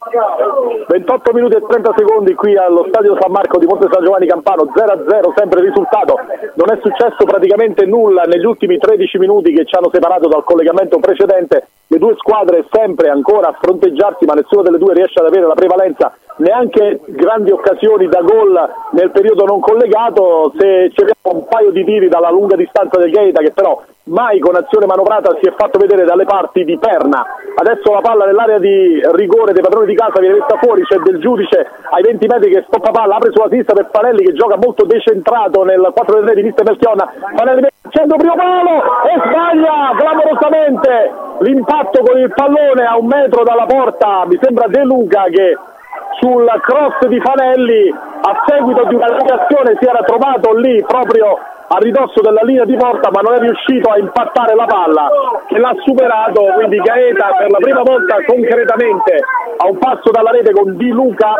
28 minuti e 30 secondi qui allo stadio San Marco di Monte San Giovanni Campano 0-0 sempre risultato. Non è successo praticamente nulla negli ultimi 13 minuti che ci hanno separato dal collegamento precedente. Le due squadre sempre ancora a fronteggiarsi ma nessuna delle due riesce ad avere la prevalenza neanche grandi occasioni da gol nel periodo non collegato se ci abbiamo un paio di tiri dalla lunga distanza del Gaeta che però mai con azione manovrata si è fatto vedere dalle parti di Perna. Adesso la palla nell'area di rigore dei padroni di casa viene messa fuori c'è del giudice ai 20 metri che stoppa palla apre sulla sinistra per Panelli che gioca molto decentrato nel 4-3 di Mister Melchionna. Panelli il primo palo e sbaglia clamorosamente. L'impatto con il pallone a un metro dalla porta mi sembra De Luca che sul cross di Fanelli a seguito di una deviazione si era trovato lì proprio a ridosso della linea di porta ma non è riuscito a impattare la palla che l'ha superato. Quindi Gaeta per la prima volta concretamente a un passo dalla rete con Di Luca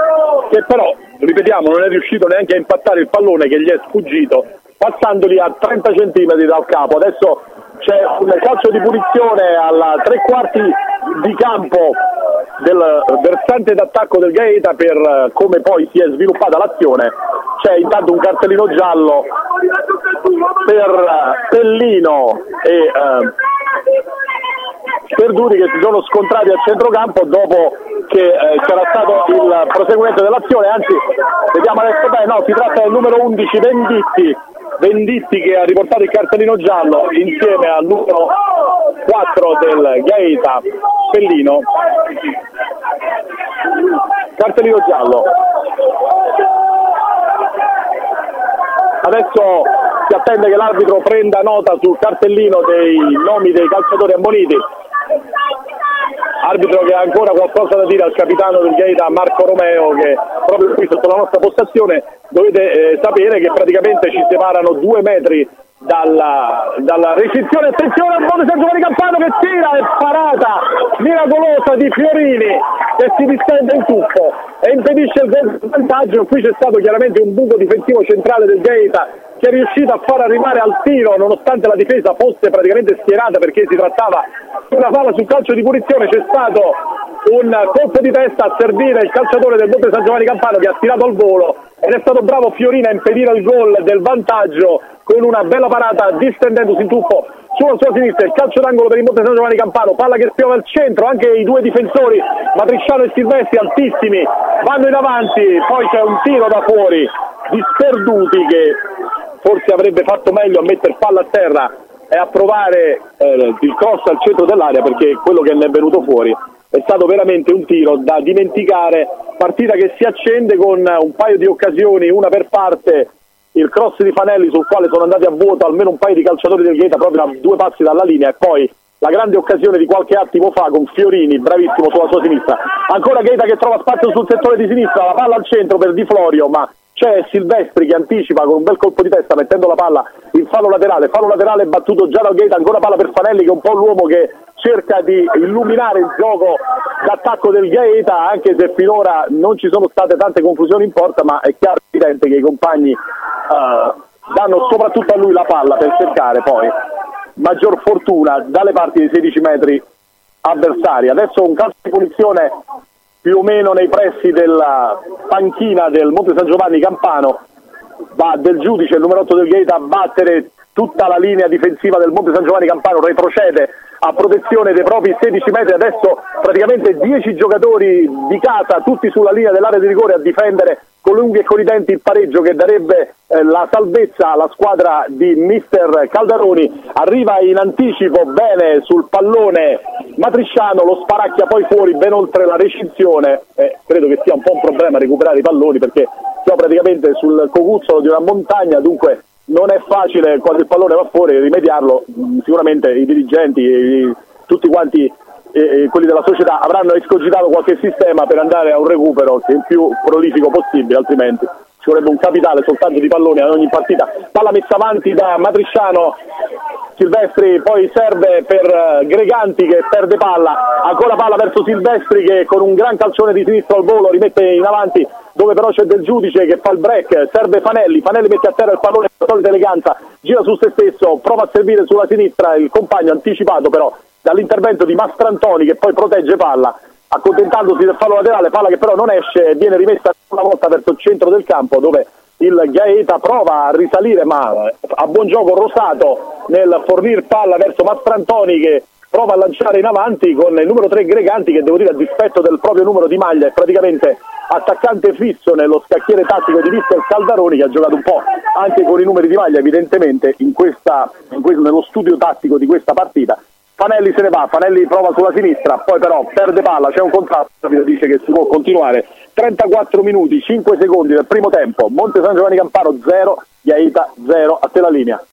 che però ripetiamo non è riuscito neanche a impattare il pallone che gli è sfuggito passandoli a 30 cm dal capo. Adesso c'è un calcio di punizione alla tre quarti di campo del versante d'attacco del Gaeta per come poi si è sviluppata l'azione. C'è intanto un cartellino giallo per Pellino e eh, Perduti che si sono scontrati a centrocampo dopo che eh, c'era stato il proseguimento dell'azione. Anzi vediamo adesso bene. No si tratta del numero 11 Venditti Venditti che ha riportato il cartellino giallo insieme al numero 4 del Gaeta. Pellino. Cartellino giallo. Adesso si attende che l'arbitro prenda nota sul cartellino dei nomi dei calciatori ammoniti arbitro che ha ancora qualcosa da dire al capitano del Gaeta Marco Romeo che proprio qui sotto la nostra postazione. Dovete eh, sapere che praticamente ci separano due metri dalla, dalla restrizione attenzione al Monte San Giovanni Campano che tira e parata miracolosa di Fiorini che si distende in tuffo e impedisce il vantaggio. Qui c'è stato chiaramente un buco difensivo centrale del Gaeta che è riuscito a far arrivare al tiro nonostante la difesa fosse praticamente schierata perché si trattava di una palla sul calcio di punizione. C'è stato un colpo di testa a servire il calciatore del Monte San Giovanni Campano che ha tirato al volo ed è stato bravo Fiorina a impedire il gol del vantaggio con una bella parata distendendosi in tuffo sulla sua sinistra. Il calcio d'angolo per il Monte San Giovanni Campano palla che spiova al centro anche i due difensori Matriciano e Silvestri altissimi vanno in avanti poi c'è un tiro da fuori di Sperduti che forse avrebbe fatto meglio a mettere palla a terra e a provare eh, il cross al centro dell'area perché quello che ne è venuto fuori è stato veramente un tiro da dimenticare partita che si accende con un paio di occasioni una per parte il cross di Fanelli sul quale sono andati a vuoto almeno un paio di calciatori del Gaeta proprio a due passi dalla linea e poi la grande occasione di qualche attimo fa con Fiorini, bravissimo sulla sua sinistra. Ancora Gaeta che trova spazio sul settore di sinistra, la palla al centro per Di Florio, ma c'è Silvestri che anticipa con un bel colpo di testa mettendo la palla in fallo laterale, fallo laterale battuto già dal Gaeta, ancora palla per Fanelli che è un po' l'uomo che cerca di illuminare il gioco d'attacco del Gaeta, anche se finora non ci sono state tante confusioni in porta, ma è chiaro e evidente che i compagni uh, danno soprattutto a lui la palla per cercare poi maggior fortuna dalle parti dei 16 metri avversari. Adesso un calcio di punizione più o meno nei pressi della panchina del Monte San Giovanni Campano, va del giudice, il numero 8 del Gaeta, a battere tutta la linea difensiva del Monte San Giovanni Campano, retrocede a protezione dei propri 16 metri, adesso praticamente 10 giocatori di casa, tutti sulla linea dell'area di rigore a difendere con l'unghie e con i denti il pareggio che darebbe eh, la salvezza alla squadra di mister Caldaroni arriva in anticipo bene sul pallone Matrisciano lo sparacchia poi fuori ben oltre la recinzione eh, credo che sia un po' un problema recuperare i palloni perché siamo praticamente sul cocuzzolo di una montagna dunque non è facile quando il pallone va fuori rimediarlo sicuramente i dirigenti i, tutti quanti e, quelli della società avranno escogitato qualche sistema per andare a un recupero il più prolifico possibile, altrimenti ci vorrebbe un capitale soltanto di palloni ad ogni partita. Palla messa avanti da Matrisciano, Silvestri poi serve per eh, Greganti che perde palla, ancora palla verso Silvestri che con un gran calcione di sinistro al volo rimette in avanti dove però c'è del giudice che fa il break, serve Fanelli, Fanelli mette a terra il pallone con solita eleganza, gira su se stesso, prova a servire sulla sinistra, il compagno anticipato però dall'intervento di Mastrantoni che poi protegge palla, accontentandosi del fallo laterale, palla che però non esce, viene rimessa una volta verso il centro del campo dove il Gaeta prova a risalire ma a buon gioco Rosato nel fornire palla verso Mastrantoni che prova a lanciare in avanti con il numero 3 Greganti che devo dire a dispetto del proprio numero di maglia è praticamente attaccante fisso nello scacchiere tattico di Mister Caldaroni che ha giocato un po' anche con i numeri di maglia evidentemente in questa, in questo, nello studio tattico di questa partita Fanelli se ne va, Fanelli prova sulla sinistra, poi però perde palla, c'è un contrasto, dice che si può continuare. 34 minuti, 5 secondi del primo tempo, Monte San Giovanni Camparo 0, Iaita 0, a te la linea.